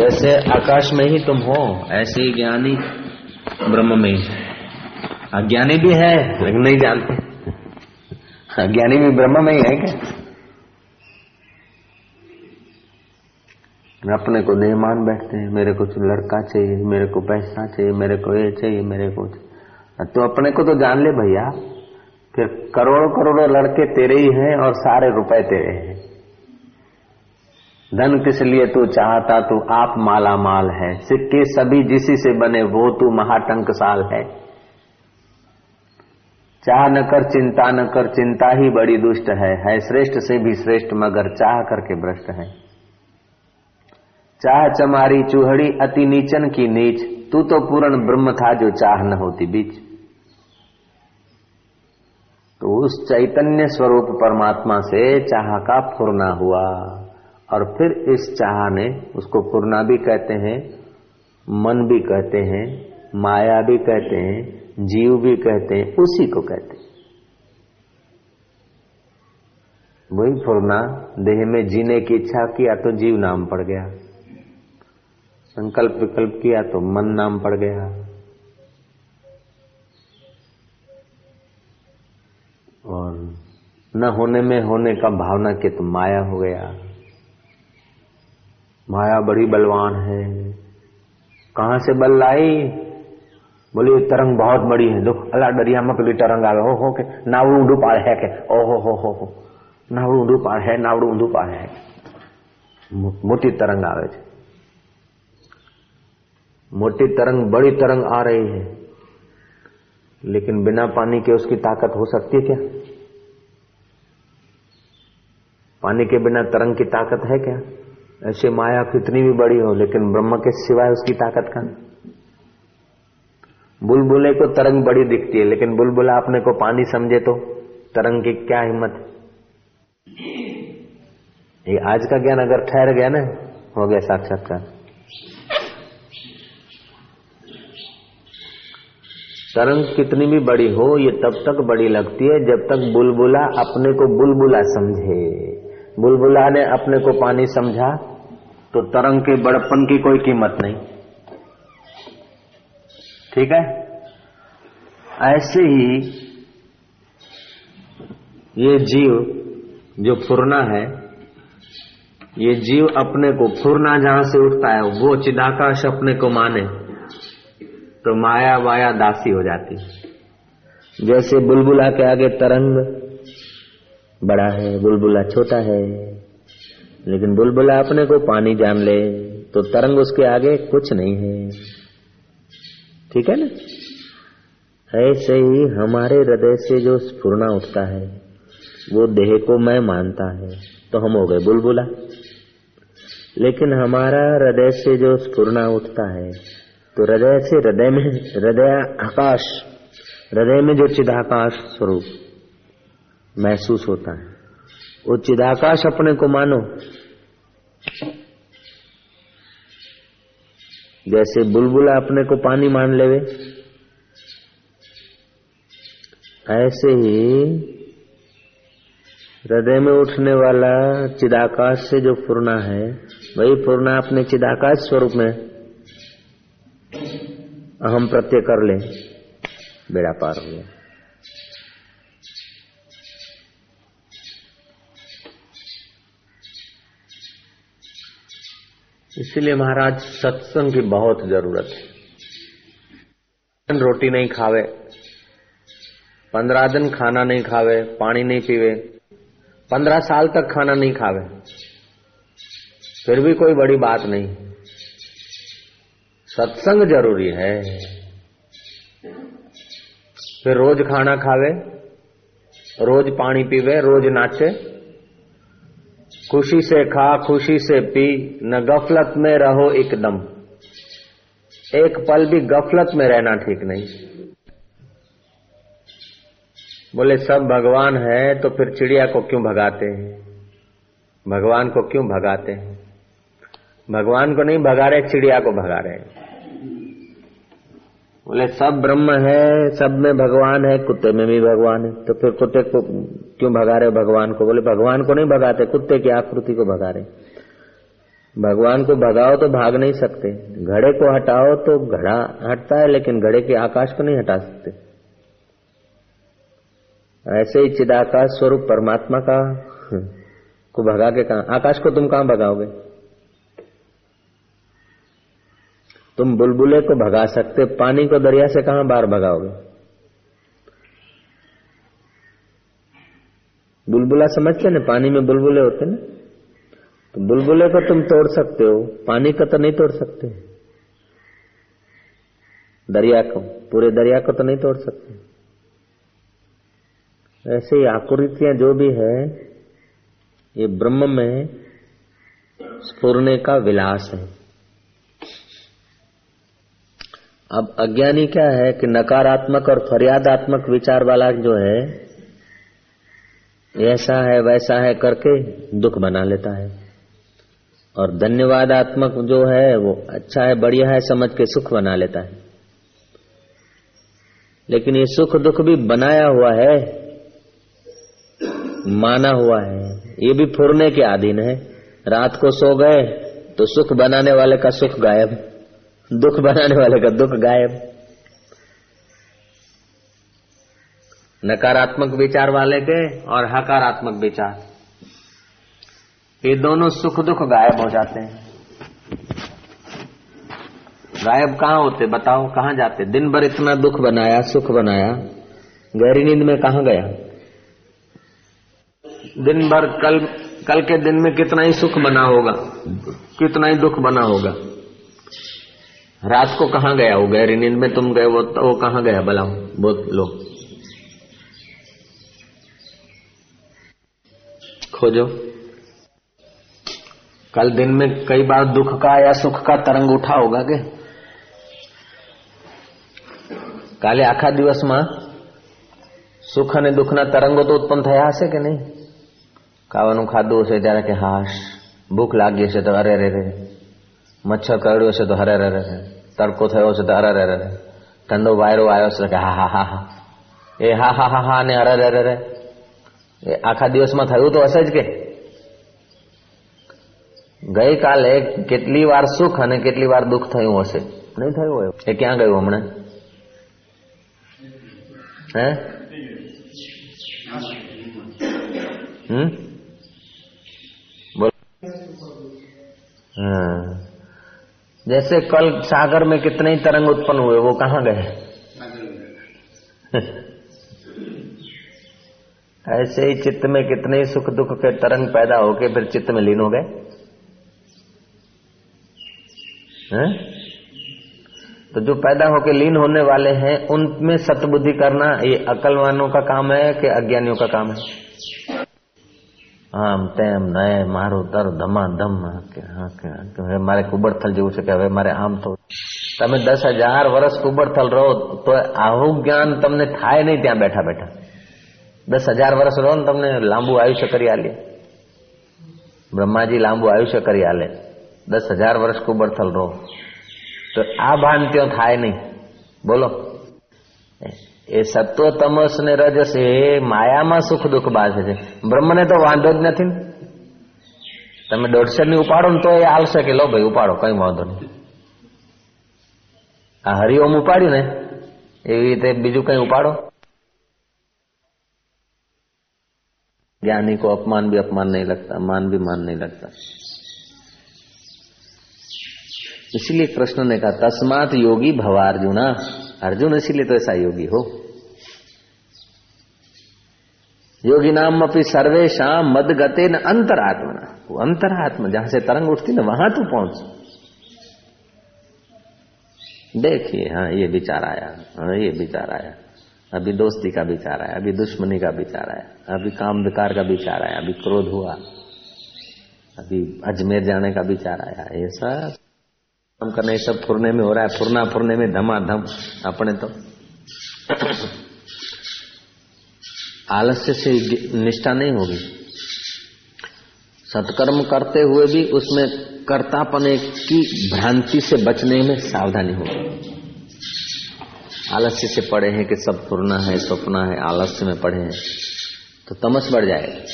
जैसे आकाश में ही तुम हो, ऐसे ही ज्ञानी ब्रह्म में ही। अज्ञानी भी है, लेकिन नहीं जानते। अज्ञानी भी ब्रह्म में ही है क्या? अपने को नहीं मान बैठते हैं, मेरे को तो लड़का चाहिए, मेरे को पैसा चाहिए, मेरे को ये चाहिए, मेरे को तो अपने को तो जान ले भैया फिर करोड़ों करोड़ों लड़के तेरे ही हैं और सारे रुपए तेरे हैं। धन किस लिए तू चाहता? तू आप माला माल है। सिक्के सभी जिसी से बने, वो तू महाटंक साल है। चाह न कर चिंता, न कर चिंता ही बड़ी दुष्ट है। है श्रेष्ठ से भी श्रेष्ठ, मगर चाह करके भ्रष्ट है। चाह चमारी चूहड़ी अति नीचन की नीच। तू तो पूर्ण ब्रह्म था जो चाह न होती बीच। तो उस चैतन्य स्वरूप परमात्मा से चाह का फुरना हुआ। और फिर इस चाह ने उसको पूर्णा भी कहते हैं, मन भी कहते हैं, माया भी कहते हैं, जीव भी कहते हैं, उसी को कहते हैं। वही पूर्णा, देह में जीने की इच्छा किया तो जीव नाम पड़ गया। संकल्प विकल्प किया तो मन नाम पड़ गया। और न होने में होने का भावना के तो माया हो गया। माया बड़ी बलवान है। कहाँ से बल लाई? बोली तरंग बहुत बड़ी है, दुख अला डरिया में पेली तरंग आवे हो हो के, नावड़ू ऊंडू पार है के? ओ हो हो हो। हो नावड़ू ऊंडू पार है, नावड़ू ऊंडू पार है। मोटी तरंग आवे છે मोटी तरंग, बड़ी तरंग आ रही है। लेकिन बिना पानी के उसकी ताकत हो सकती है क्या? पानी के बिना तरंग की ताकत है क्या? ऐसे माया कितनी भी बड़ी हो, लेकिन ब्रह्म के सिवाय उसकी ताकत का नहीं बुलबुले को तरंग बड़ी दिखती है, लेकिन बुलबुला अपने को पानी समझे तो तरंग की क्या हिम्मत? ये आज का ज्ञान अगर ठहर गया ना, हो गया साक्षात्कार। तरंग कितनी भी बड़ी हो, ये तब तक बड़ी लगती है जब तक बुलबुला अपने को बुलबुला समझे। बुलबुला ने अपने को पानी समझा तो तरंग के बड़पन की कोई कीमत नहीं। ठीक है? ऐसे ही ये जीव जो फुरना है, ये जीव अपने को फुरना जहाँ से उठता है, वो चिदाकाश अपने को माने तो माया वाया दासी हो जाती जैसे बुलबुला के आगे तरंग बड़ा है, बुलबुला छोटा है लेकिन बुलबुला अपने को पानी जान ले तो तरंग उसके आगे कुछ नहीं है। ठीक है ना? ऐसे ही हमारे हृदय से जो स्फुरना उठता है, वो देह को मैं मानता है। तो हम हो गए बुलबुला। लेकिन हमारा हृदय से जो स्फुरना उठता है तो हृदय से हृदय में, हृदय आकाश, हृदय में जो चिदाकाश स्वरूप महसूस होता है। वो चिदाकाश अपने को मानो। जैसे बुलबुला अपने को पानी मान लेवे। ऐसे ही हृदय में उठने वाला चिदाकाश से जो फुरना है, वही फुरना अपने चिदाकाश स्वरूप में अहम प्रत्यय कर ले, बेड़ा पार हो गया। इसीलिए महाराज, सत्संग की बहुत ज़रूरत है। रोटी नहीं खावे, पंद्रह दिन खाना नहीं खावे, पानी नहीं पीवे, पंद्रह साल तक खाना नहीं खावे, फिर भी कोई बड़ी बात नहीं। सत्संग ज़रूरी है। फिर रोज खाना खावे, रोज पानी पीवे, रोज नाचे खुशी से खा, खुशी से पी, न गफलत में रहो एकदम एक पल भी गफलत में रहना ठीक नहीं। बोले, सब भगवान है तो फिर चिड़िया को क्यों भगाते हैं? भगवान को क्यों भगाते हैं? भगवान को नहीं भगा रहे, चिड़िया को भगा रहे बोले, सब ब्रह्म है, सब में भगवान है, कुत्ते में भी भगवान है तो फिर कुत्ते को क्यों भगा रहे भगवान को। बोले, भगवान को नहीं भगाते, कुत्ते की आकृति को भगा रहे। भगवान को भगाओ तो भाग नहीं सकते। घड़े को हटाओ तो घड़ा हटता है, लेकिन घड़े के आकाश को नहीं हटा सकते। ऐसे ही चिदाकाश स्वरूप परमात्मा का को भगा के कहा? आकाश को तुम कहाँ भगाओगे? तुम बुलबुले को भगा सकते, पानी को दरिया से कहाँ बाहर भगाओगे? बुलबुला समझते ना? पानी में बुलबुले होते ना? तो बुलबुले को तुम तोड़ सकते हो, पानी को तो नहीं तोड़ सकते। दरिया को, पूरे दरिया को तो नहीं तोड़ सकते। ऐसे ही आकृतियाँ जो भी है, ये ब्रह्म में स्फुरने का विलास है। अब अज्ञानी क्या है कि नकारात्मक और फरियादात्मक विचार वाला जो है ऐसा है, वैसा है करके दुख बना लेता है। और धन्यवादात्मक जो है, वो अच्छा है, बढ़िया है, समझ के सुख बना लेता है। लेकिन ये सुख दुख भी बनाया हुआ है, माना हुआ है। ये भी फुरने के अधीन है। रात को सो गए तो सुख बनाने वाले का सुख गायब। दुख बनाने वाले का दुख गायब। नकारात्मक विचार वाले के और हकारात्मक विचार। ये दोनों सुख दुख गायब हो जाते हैं। गायब कहाँ होते बताओ, कहाँ जाते? दिन भर इतना दुख बनाया, सुख बनाया, गहरी नींद में कहा गया? दिन भर कल कल के दिन में कितना ही सुख बना होगा, कितना ही दुख बना होगा। रात को कहा गया वो गहरी नींद में तुम गए वो तो वो कहा गया भला? वो लोग खोजो कल दिन में कई बार दुख का या सुख का तरंग उठा होगा के કાલે આખા દિવસમાં સુખ અને દુઃખના તરંગો તો ઉત્પન્ન થયા હશે કે નહીં ખાવાનું ખાધું હશે ત્યારે કે હાશ ભૂખ લાગી હશે તો અરે રે રે મચ્છર કરડ્યો હશે તો હરે રે રે તડકો થયો હશે તો અરે રે રે ઠંડો વાયરો આવ્યો છે કે હા હા હા હા એ હા હા હા હા ને અરે રે રે રે એ આખા દિવસમાં થયું તો હશે જ કે ગઈકાલે કેટલી વાર સુખ અને કેટલી વાર દુઃખ થયું હશે નહીં થયું હોય એ ક્યાં ગયું હમણાં હે हम्म बोल हाँ जैसे कल सागर में कितने ही तरंग उत्पन्न हुए वो कहाँ गए ऐसे ही चित्त में कितने ही सुख दुख के तरंग पैदा होके फिर चित्त में लीन हो गए हैं? तो जो पैदा होके लीन होने वाले हैं उनमें सतबुद्धि करना ये अकलवानों का काम है कि अज्ञानियों का काम है આમ તેમ નય મારું દર ધમાધમ હવે મારે કુબડથલ જેવું છે કે હવે મારે આમ થવું તમે દસ હજાર વર્ષ કુબડથલ રહો તો આવું જ્ઞાન તમને થાય નહીં ત્યાં બેઠા બેઠા દસ હજાર વર્ષ રહો ને તમને લાંબુ આયુષ્ય કરી આલે. બ્રહ્માજી લાંબુ આયુષ્ય કરી આલે. દસ હજાર વર્ષ કુબરથલ રહો. તો આ ભાન ત્યાં થાય નહીં. બોલો. એ સત્વ તમસ ને રજસ એ માયામાં સુખ દુઃખ બાંધે છે. બ્રહ્મને તો વાંધો જ નથી તમે દોઢસો ની ઉપાડો ને તો એ આવશે કે લો ભાઈ, ઉપાડો, કઈ વાંધો નહીં. આ હરિઓમ ઉપાડ્યું ને, એવી રીતે બીજું કઈ ઉપાડો? ज्ञानी को अपमान भी अपमान नहीं लगता, मान भी मान नहीं लगता। इसीलिए कृष्ण ने कहा, तस्मात योगी भवार्जुना। अर्जुन इसीलिए तो ऐसा योगी हो। योगी नाम अपनी सर्वेशम मद गते न अंतरात्मा वो अंतरात्मा, जहाँ से तरंग उठती ना, वहाँ तू पहुँच। देखिए हाँ ये विचार आया। हाँ ये विचार आया। अभी दोस्ती का विचार आया, अभी दुश्मनी का विचार आया, अभी काम विकार का विचार आया, अभी क्रोध हुआ, अभी अजमेर जाने का विचार आया। ये सब काम करने सब फुरने में हो रहा है, फुरना फुरने में धमाधम, अपने तो आलस्य से निष्ठा नहीं होगी। सत्कर्म करते हुए भी उसमें कर्तापने की भ्रांति से बचने में सावधानी होगी। आलस्य से पढ़े हैं कि सब फुरना है सपना है, आलस्य में पढ़े हैं तो तमस बढ़ जाएगा।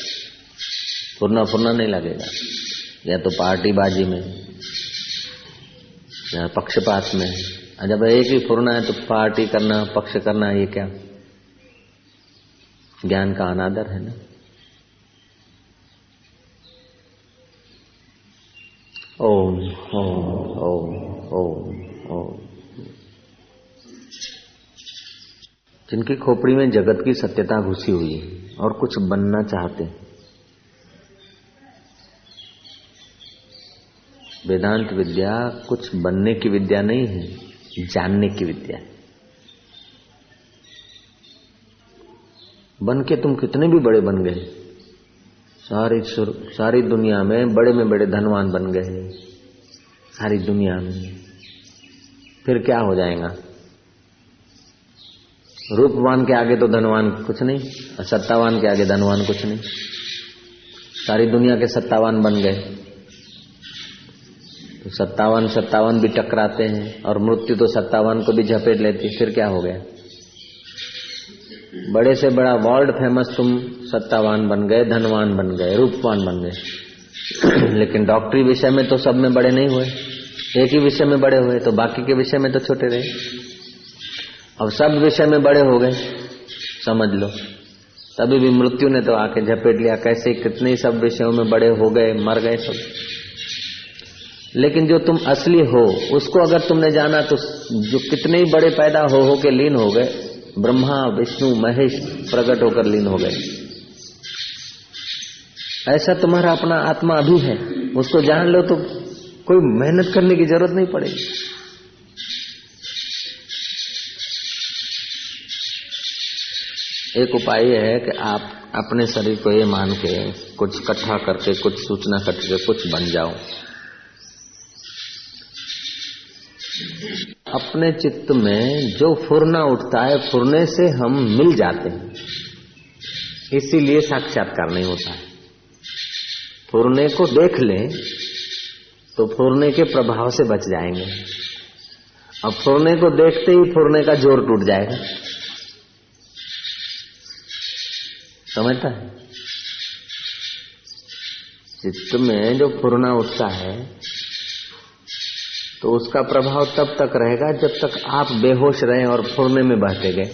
फुरना फुरना नहीं लगेगा। या तो पार्टीबाजी में या पक्षपात में जब एक ही फुरना है तो पार्टी करना, पक्ष करना, ये क्या? ज्ञान का अनादर है ना? ओम ओम ओम ओम। जिनकी खोपड़ी में जगत की सत्यता घुसी हुई है और कुछ बनना चाहते हैं। वेदांत विद्या कुछ बनने की विद्या नहीं है, जानने की विद्या है। बन के तुम कितने भी बड़े बन गए सारी सारी दुनिया में बड़े में बड़े धनवान बन गए, सारी दुनिया में। फिर क्या हो जाएगा? रूपवान के आगे तो धनवान कुछ नहीं, और सत्तावान के आगे धनवान कुछ नहीं। सारी दुनिया के सत्तावान बन गए। तो सत्तावन सत्तावन भी टकराते हैं, और मृत्यु तो सत्तावन को भी झपेट लेती, फिर क्या हो गया? बड़े से बड़ा वर्ल्ड फ़ेमस तुम सत्तावान बन गए, धनवान बन गए, रूपवान बन गए। लेकिन डॉक्टरी विषय में तो सब में बड़े नहीं हुए। एक ही विषय में बड़े हुए तो बाकी के विषय में तो छोटे रहे। अब सब विषय में बड़े हो गए। समझ लो। तभी भी मृत्यु ने तो आके झपेट लिया। कैसे कितने सब विषयों में बड़े हो गए, मर गए सब। लेकिन जो तुम असली हो, उसको अगर तुमने जाना तो जो कितने ही बड़े पैदा हो हो के लीन हो गए। ब्रह्मा, विष्णु, महेश प्रकट होकर लीन हो गए। ऐसा तुम्हारा अपना आत्मा अभी है। उसको जान लो तो कोई मेहनत करने की ज़रूरत नहीं पड़ेगी। एक उपाय यह है कि आप अपने शरीर को ये मान के कुछ इकट्ठा करके, कुछ सूचना करके कुछ बन जाओ। अपने चित्त में जो फुरना उठता है, फुरने से हम मिल जाते हैं। इसीलिए साक्षात्कार नहीं होता है। फुरने को देख लें तो फुरने के प्रभाव से बच जाएँगे। अब फुरने को देखते ही फुरने का ज़ोर टूट जाएगा। समझता है? चित्त में जो फुरना उठता है तो उसका प्रभाव तब तक रहेगा जब तक आप बेहोश रहे और फुरने में बहते गए।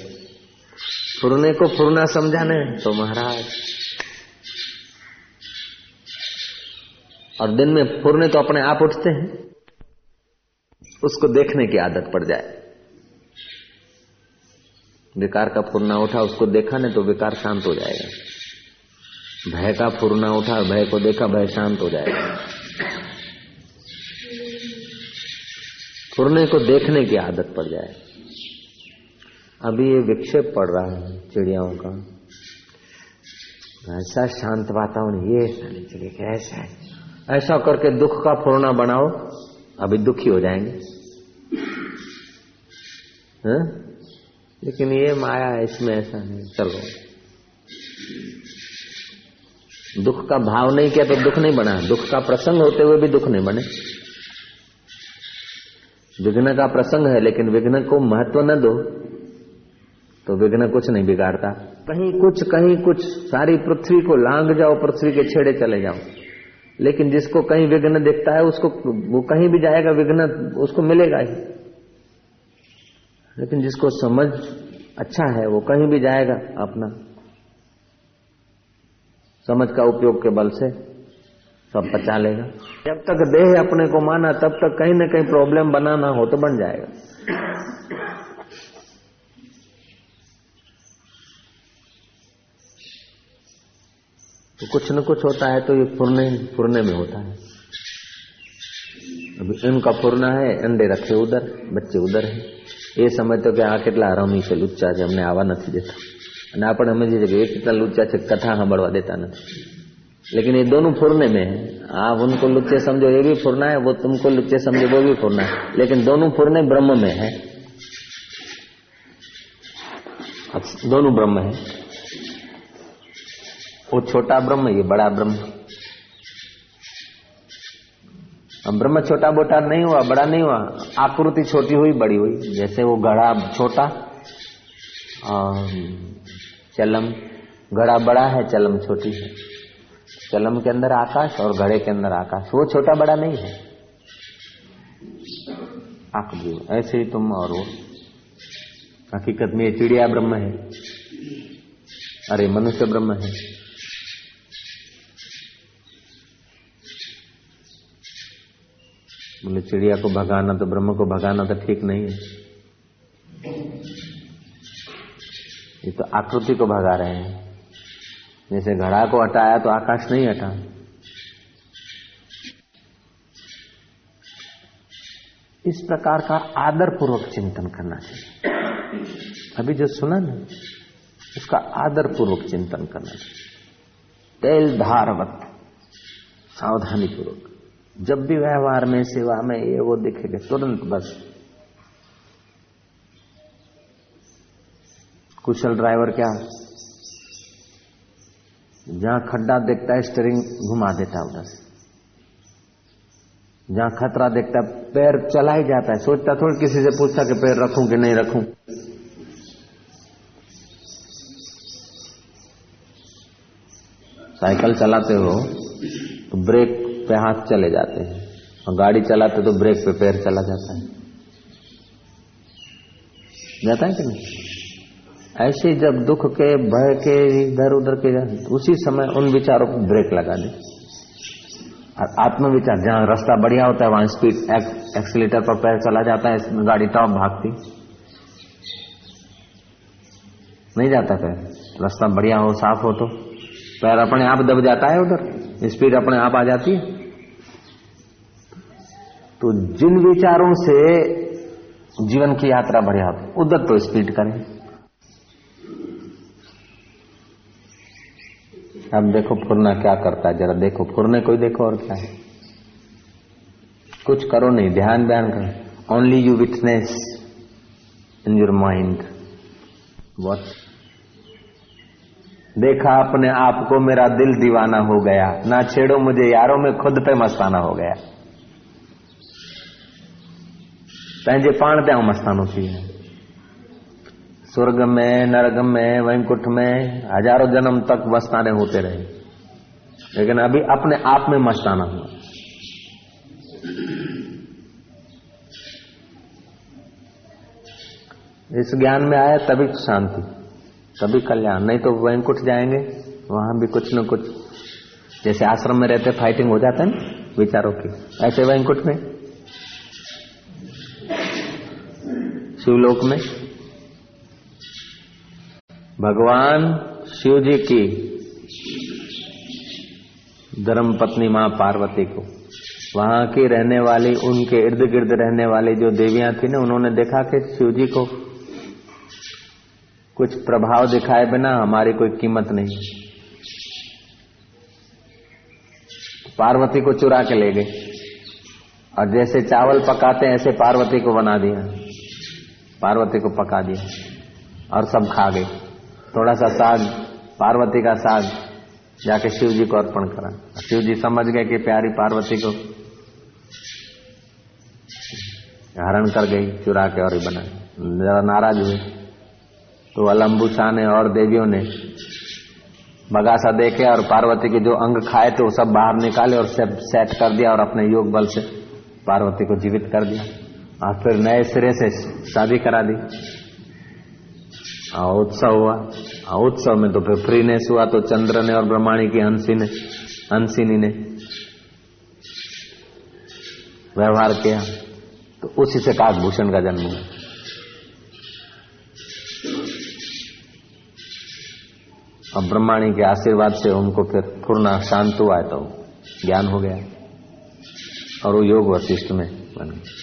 फुरने को फुरना समझाने तो महाराज, और दिन में फुरने तो अपने आप उठते हैं। उसको देखने की आदत पड़ जाए। विकार का फुरना उठा, उसको देखा नहीं तो विकार शांत हो जाएगा। भय का फुरना उठा, भय को देखा, भय शांत हो जाएगा। फुरने को देखने की आदत पड़ जाए। अभी ये विक्षेप पड़ रहा है चिड़ियाओं का। ऐसा शांत वातावरण, ये चिड़िया ऐसा है। ऐसा करके दुख का फुरना बनाओ, अभी दुखी हो जाएँगे। है? लेकिन ये माया है, इसमें ऐसा नहीं, चलो। दुख का भाव नहीं किया तो दुख नहीं बना। दुख का प्रसंग होते हुए भी दुख नहीं बने। विघ्न का प्रसंग है, लेकिन विघ्न को महत्व न दो तो विघ्न कुछ नहीं बिगाड़ता। कहीं कुछ कहीं कुछ, सारी पृथ्वी को लांग जाओ, पृथ्वी के छेड़े चले जाओ। लेकिन जिसको कहीं विघ्न देखता है, उसको, वो कहीं भी जाएगा, विघ्न उसको मिलेगा ही। लेकिन जिसको समझ अच्छा है, वो कहीं भी जाएगा अपना। समझ का उपयोग के बल से सब बचा लेगा। जब तक देह अपने को माना, तब तक कहीं ना कहीं प्रॉब्लम बनाना हो तो बन जाएगा। तो कुछ न कुछ होता है तो ये फुरने फुरने में होता है। अभी इनका फुरना है, अंडे रखे उधर, बच्चे उधर है। એ સમજતો કે આ કેટલા હરામી છે લુચ્ચા છે અમને આવા નથી દેતા અને આપણે સમજીએ છીએ કે એ કેટલા લુચ્ચા છે કથા સાંભળવા દેતા નથી लेकिन ये दोनों फुरने में है आप उनको लुच्चे समझो ये भी फुरना है वो तुमको लुच्चे समझो वो भी फुरना है लेकिन दोनों फुरने ब्रह्म में है अब दोनों ब्रह्म है वो छोटा ब्रह्म ये बड़ा ब्रह्म ब्रह्म छोटा बोटा नहीं हुआ, बड़ा नहीं हुआ, आकृति छोटी हुई, बड़ी हुई, जैसे वो घड़ा छोटा। चलम घड़ा बड़ा है, चलम छोटी है। चलम के अंदर आकाश और घड़े के अंदर आकाश, वो छोटा बड़ा नहीं है। जीव ऐसे ही तुम और वो। हकीकत में ये चिड़िया ब्रह्म है। अरे, मनुष्य ब्रह्म है। बोले, चिड़िया को भगाना तो ब्रह्म को भगाना तो ठीक नहीं है। ये तो आकृति को भगा रहे हैं। जैसे घड़ा को हटाया तो आकाश नहीं हटा। इस प्रकार का आदर पूर्वक चिंतन करना चाहिए। अभी जो सुना ना, उसका आदर पूर्वक चिंतन करना चाहिए। तेल धारवत सावधानी पूर्वक जब भी व्यवहार में सेवा में ये वो दिखेगा, तुरंत बस। कुशल ड्राइवर क्या? जहाँ खड्डा देखता है स्टेरिंग घुमा देता है उधर से। जहाँ खतरा देखता है, पैर चला ही जाता है। सोचता थोड़ी किसी से पूछता कि पैर रखूँ कि नहीं रखूँ। साइकिल चलाते हो तो ब्रेक पे हाथ चले जाते हैं। और गाड़ी चलाते तो ब्रेक पे पैर चला जाता है। जाता है कि नहीं? ऐसे जब दुख के भय के इधर उधर के उसी समय उन विचारों को ब्रेक लगा दे। और आत्मविचार जहाँ रास्ता बढ़िया होता है वहाँ स्पीड एक, एक्सीटर पर पैर चला जाता है गाड़ी टॉप भागती। नहीं जाता पैर। रास्ता बढ़िया हो साफ़ हो तो। पैर अपने आप दब जाता है उधर। स्पीड अपने आप आ जाती है। तो जिन विचारों से जीवन की यात्रा बढ़िया होती उधर तो स्पीड करें। अब देखो फुरना क्या करता है, जरा देखो, फुरने को ही देखो और क्या है। कुछ करो नहीं, ध्यान बयान करो। Only you witness in your mind what देखा अपने आप को मेरा दिल दीवाना हो गया। ना छेड़ो मुझे, यारों में खुद पे मस्ताना हो गया। पंहिंजे पाण ते मस्तानो थी वियो स्वर्ग में नरक में वैंकुट में, हज़ारों जन्म तक मस्ताने होते रहे। लेकिन अभी अपने आप में मस्ताना हुआ। इस ज्ञान में आया तभी शांति। तभी कल्याण। नहीं तो वैंकुट जाएँगे, वहाँ भी कुछ न कुछ। जैसे आश्रम में रहते फाइटिंग हो जाता है ना, विचारों की। ऐसे वैंकुट में। शिवलोक में। भगवान शिव जी की धर्म पत्नी माँ पार्वती को। वहाँ की रहने वाली, उनके इर्द गिर्द रहने वाली जो देवियाँ थी ना, उन्होंने देखा कि शिव जी को कुछ प्रभाव दिखाए बिना हमारी कोई कीमत नहीं। पार्वती को चुरा के ले गए और जैसे चावल पकाते हैं, ऐसे पार्वती को बना दिया। पार्वती को पका दिया और सब खा गए। थोड़ा सा साग, पार्वती का साग जाके शिव जी को अर्पण करा। शिव जी समझ गए कि प्यारी पार्वती को हरण कर गई, चुरा के और ही बना जरा नाराज़ हुए। तो अलम्बुसा ने और देवियों ने बगासा देखे और पार्वती के जो अंग खाए थे, वो सब बाहर निकाले और सब सेट कर दिया और अपने योग बल से पार्वती को जीवित कर दिया। और फिर नए सिरे से शादी करा दी। और उत्सव हुआ। और उत्सव में तो फिर फ्रीनेस हुआ तो चंद्र ने और ब्रह्माणी की हँसी ने, हंसिनी ने व्यवहार किया। तो उसी से काकभूषण का जन्म हुआ। और ब्रह्माणी के आशीर्वाद से उनको फिर पूर्ण शांत हुआ तो ज्ञान हो गया। और वो योग वशिष्ठ में बन गया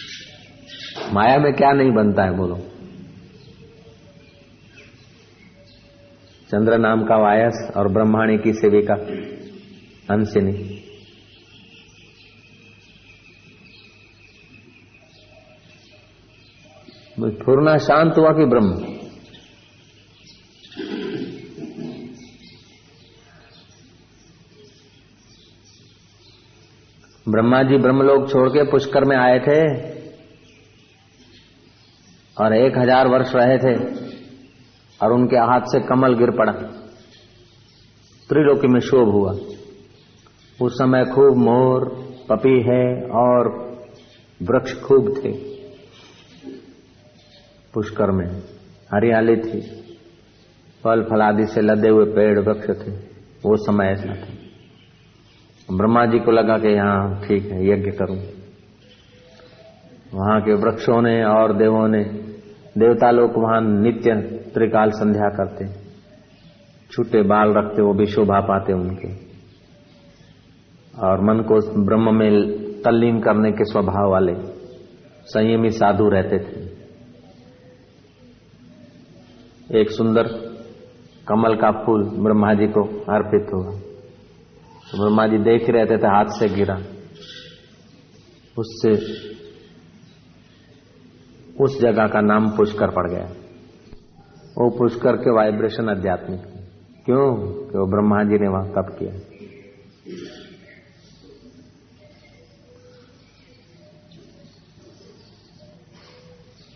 माया में क्या नहीं बनता है, बोलो। चंद्र नाम का वायस और ब्रह्माणी की सेविका, हंसिनी। पूर्णा शांत हुआ कि ब्रह्म। ब्रह्मा जी ब्रह्मलोक छोड़ के पुष्कर में आए थे और एक हज़ार वर्ष रहे थे और उनके हाथ से कमल गिर पड़ा। त्रिलोकी में शोभ हुआ। उस समय खूब मोर, पपी है और वृक्ष खूब थे। पुष्कर में हरियाली थी। फल फलादि से लदे हुए पेड़ वृक्ष थे। वो समय ऐसा था। ब्रह्मा जी को लगा कि यहाँ ठीक है, यज्ञ करूँ। वहाँ के वृक्षों ने और देवों ने देवता लोग वहाँ नित्य त्रिकाल संध्या करते। छूटे बाल रखते, वो भी शोभा पाते उनके। और मन को ब्रह्म में तल्लीन करने के स्वभाव वाले, संयमी साधु रहते थे। एक सुंदर कमल का फूल ब्रह्मा जी को अर्पित हुआ। तो ब्रह्मा जी देख रहे थे तो हाथ से गिरा। उससे उस जगह का नाम पुष्कर पड़ गया। वो पुष्कर के वाइब्रेशन आध्यात्मिक क्यों? कि वो ब्रह्मा जी ने वहाँ तप किया।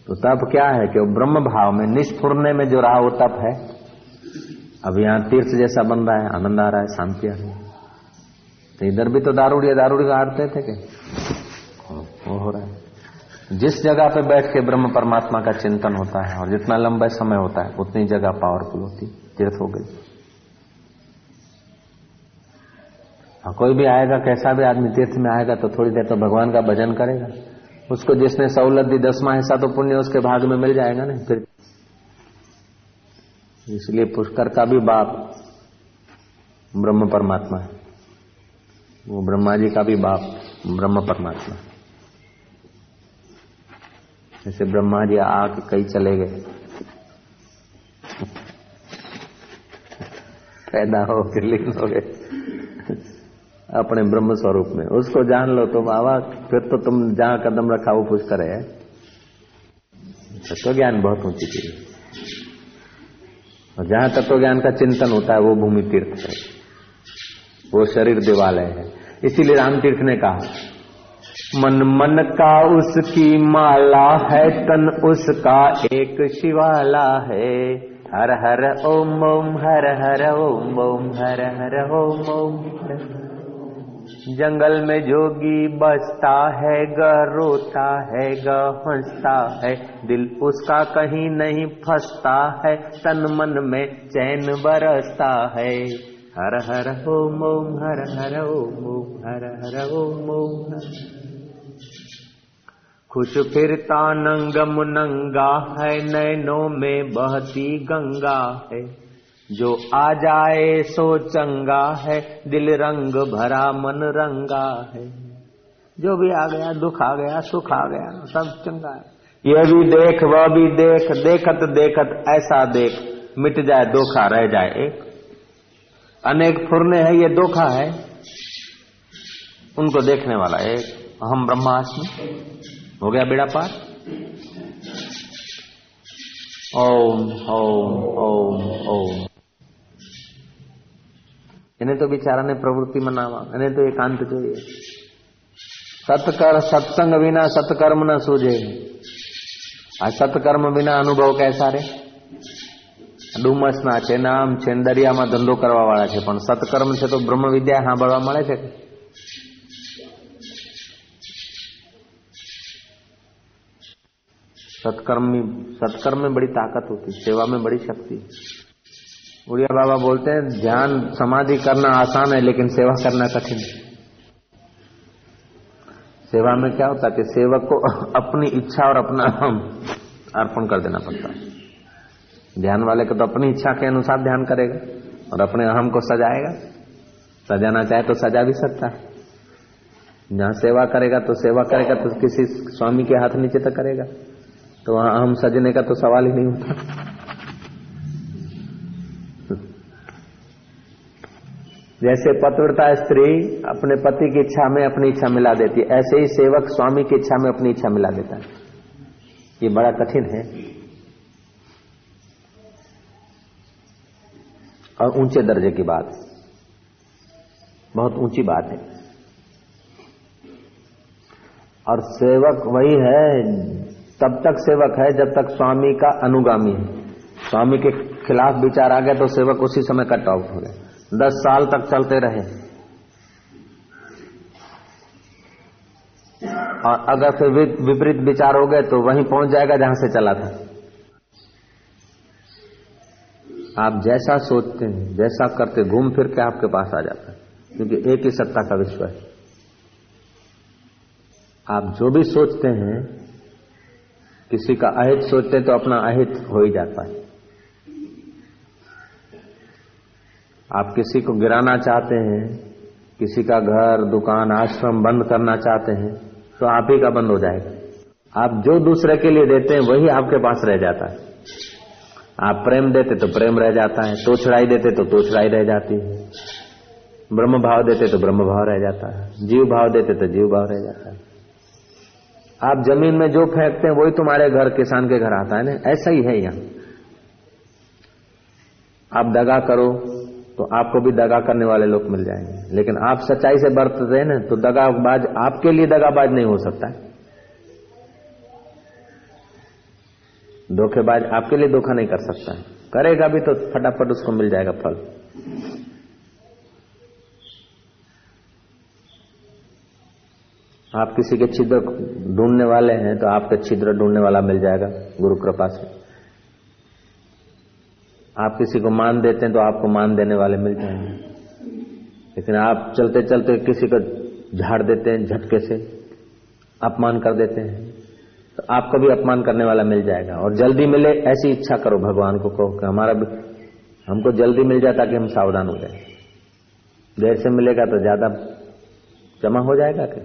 तो तप क्या है कि वो ब्रह्म भाव में, निष्फुरने में जो रहा, वो तप है। अब यहाँ तीर्थ जैसा बन रहा है, आनंद आ रहा है, शांति आ रही है। तो इधर भी तो दारूड़िया दारूड़ी का हारते थे के वो हो रहा है। जिस जगह पे बैठ के ब्रह्म परमात्मा का चिंतन होता है और जितना लंबा समय होता है, उतनी जगह पावरफुल होती तीर्थ हो गई। हाँ कोई भी आएगा, कैसा भी आदमी तीर्थ में आएगा तो थोड़ी देर तो भगवान का भजन करेगा। उसको जिसने सहूलत दी, दसवा हिस्सा तो पुण्य, उसके भाग में मिल जाएगा ना, फिर। इसलिए पुष्कर का भी बाप ब्रह्म परमात्मा है। वो ब्रह्मा जी का भी बाप ब्रह्म परमात्मा। जैसे ब्रह्मा जी आके कई चले गए। पैदा हो फिर लीन हो गए। अपने ब्रह्म स्वरूप में। उसको जान लो तो बाबा, फिर तो तुम जहाँ कदम रखा वो पुष्कर है? तत्व ज्ञान बहुत ऊँची चीज़ है। और जहाँ तत्व ज्ञान का चिंतन होता है, वो भूमि तीर्थ है। वो शरीर देवालय है। इसीलिए राम तीर्थ ने कहा, मन मन का उसकी माला है, तन उसका एक शिवाला है। हर हर, ओम ओम, हर हर, ओम ओम, हर हर, ओम ओम जंगल में जोगी बसता है ग रोता है ग हंसता है। दिल उसका कहीं नहीं फंसता है, तन, मन में चैन बरसता है। हर हर ओम ओम हर हर ओम ओम हर हर ओम ओम खुश फिरता नंगम नंगा है नैनों में बहती गंगा है। जो आ जाए सो चंगा है, दिल रंग भरा मन रंगा है। जो भी आ गया, दुख आ गया, सुख आ गया, सब चंगा है। ये भी देख, वह भी देख, देखत देखत ऐसा देख, मिट जाए, धोखा रह जाए एक। अनेक फुरने हैं, ये धोखा है। उनको देखने वाला है हम ब्रह्मास्मि। हो गया बेड़ा पार। ओम ओम ओम ओम। इन्हें तो बेचारा ने प्रवृत्ति मनावा। इन्हें तो एकांत चाहिए। सत्कर सत्संग बिना सत्कर्म न सूझे। सत्कर्म बिना अनुभव कैसा रहे ડુમસના છે નામ છે દરિયામાં ધંધો કરવા વાળા છે પણ સત્કર્મ છે તો બ્રહ્મ વિદ્યા સાંભળવા મળે છે सत्कर्म में सत्कर्म में बड़ी ताकत होती सेवा में बड़ी शक्ति उड़िया बाबा बोलते हैं ध्यान समाधि करना आसान है लेकिन सेवा करना कठिन है सेवा में क्या होता है कि सेवक को अपनी इच्छा और अपना हम अर्पण कर देना पड़ता है ध्यान वाले को तो अपनी इच्छा के अनुसार ध्यान करेगा और अपने अहम को सजाएगा। सजाना चाहे तो सजा भी सकता है। जहाँ सेवा करेगा तो सेवा करेगा तो किसी स्वामी के हाथ नीचे तक करेगा। तो वहाँ अहम सजने का तो सवाल ही नहीं होता। जैसे पतिव्रता स्त्री अपने पति की इच्छा में अपनी इच्छा मिला देती है, ऐसे ही सेवक स्वामी की इच्छा में अपनी इच्छा मिला देता है। ये बड़ा कठिन है। और ऊँचे दर्जे की बात। बहुत ऊँची बात है। और सेवक वही है, तब तक सेवक है जब तक स्वामी का अनुगामी है। स्वामी के खिलाफ विचार आ गया तो सेवक उसी समय कट ऑफ़ हो गया दस साल तक चलते रहे। और अगर फिर विपरीत विचार हो गए तो वहीं पहुँच जाएगा जहाँ से चला था। आप जैसा सोचते हैं, जैसा करते घूम फिर के आपके पास आ जाता है। क्योंकि एक ही सत्ता का विश्व है। आप जो भी सोचते हैं, किसी का अहित सोचते हैं तो अपना अहित हो ही जाता है। आप किसी को गिराना चाहते हैं, किसी का घर, दुकान, आश्रम बंद करना चाहते हैं तो आप ही का बंद हो जाएगा। आप जो दूसरे के लिए देते हैं, वही आपके पास रह जाता है। आप प्रेम देते तो प्रेम रह जाता है, तोछड़ाई देते तो तोछड़ाई रह जाती है। ब्रह्म भाव देते तो ब्रह्म भाव रह जाता है। जीव भाव देते तो जीव भाव रह जाता है। आप ज़मीन में जो फेंकते हैं, वही तुम्हारे घर, किसान के घर आता है ना? ऐसा ही है यहाँ। आप दगा करो तो आपको भी दगा करने वाले लोग मिल जाएँगे। लेकिन आप सच्चाई से बरतते हैं ना तो दगाबाज आपके लिए दगाबाज नहीं हो सकता है। धोखेबाज आपके लिए धोखा नहीं कर सकता है। करेगा भी तो फटाफट उसको मिल जाएगा फल। आप किसी के छिद्र ढूँढने वाले हैं तो आपके छिद्र ढूँढने वाला मिल जाएगा गुरु कृपा से। आप किसी को मान देते हैं तो आपको मान देने वाले मिल जाएँगे। लेकिन आप चलते चलते किसी को झाड़ देते हैं झटके से, अपमान कर देते हैं। तो आपको भी अपमान करने वाला मिल जाएगा। और जल्दी मिले, ऐसी इच्छा करो भगवान को कहो कि हमारा भी, हमको जल्दी मिल जाए ताकि हम सावधान हो जाए। देर से मिलेगा तो ज़्यादा जमा हो जाएगा क्या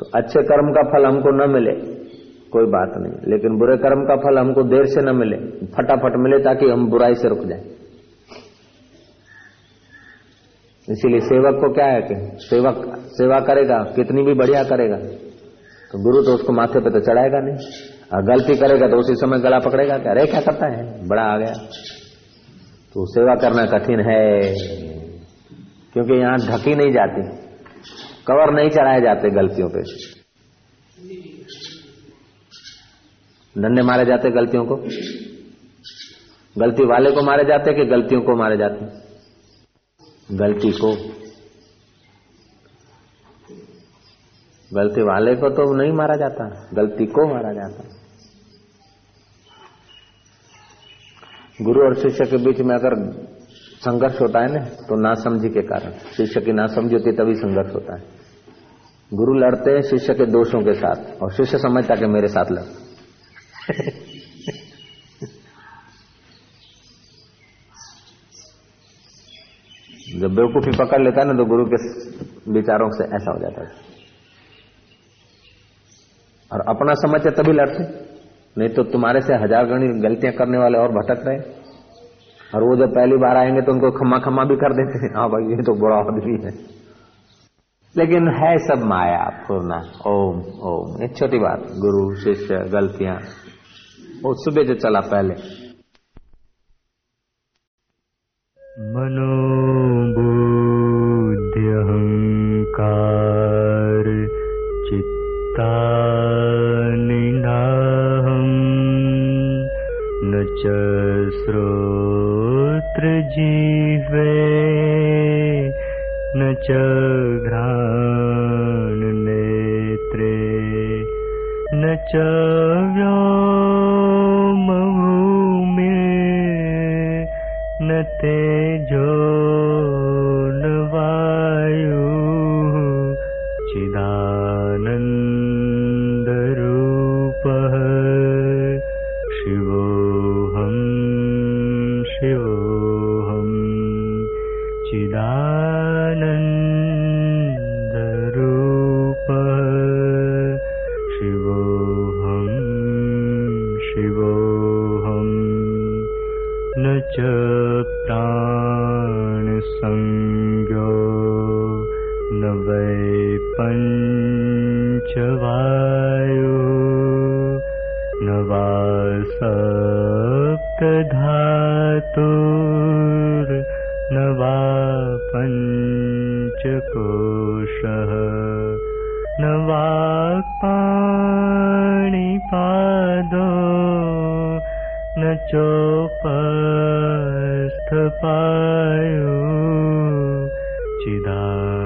तो अच्छे कर्म का फल हमको न मिले, कोई बात नहीं। लेकिन बुरे कर्म का फल हमको देर से न मिले, फटाफट मिले ताकि हम बुराई से रुक जाए। इसीलिए सेवक को क्या है कि सेवक, सेवा करेगा, कितनी भी बढ़िया करेगा। तो गुरु तो उसको माथे पे तो चढ़ाएगा नहीं। और गलती करेगा तो उसी समय गला पकड़ेगा क्या अरे क्या करता है? बड़ा आ गया। तो सेवा करना कठिन है, क्योंकि यहाँ ढकी नहीं जाती। कवर नहीं चढ़ाए जाते गलतियों पे। डंडे मारे जाते गलतियों को। गलती वाले को मारे जाते कि गलतियों को मारे जाते? गलती को गलती वाले को तो नहीं मारा जाता, गलती को मारा जाता। गुरु और शिष्य के बीच में अगर संघर्ष होता है ना तो नासमझी के कारण। शिष्य की ना नासमझी होती तभी संघर्ष होता है। गुरु लड़ते हैं शिष्य के दोषों के साथ, और शिष्य समझता कि मेरे साथ लड़। जब बेवकूफ़ी पकड़ लेता है ना तो गुरु के विचारों से ऐसा हो जाता है। और अपना समझते तभी लड़ते। नहीं तो तुम्हारे से हज़ार गणी गलतियाँ करने वाले और भटक रहे। और वो जब पहली बार आएँगे तो उनको खम्मा खम्मा भी कर देते हैं। हाँ भाई, ये तो बुरा आदमी है। लेकिन है सब माया, पूर्णा। ओम ओम। एक छोटी बात, गुरु, शिष्य, गलतियाँ। वो सुबह जो चला पहले। मनोबुद्ध्यहङ्कार चित्तानिनाहम् च श्रोत्रजिह्वे न च घ्राणनेत्रे न च व्योमभूमे न तेजो पञ्चकोशः। न वाक्पाणिपादो न चोपस्थपायो। चिदा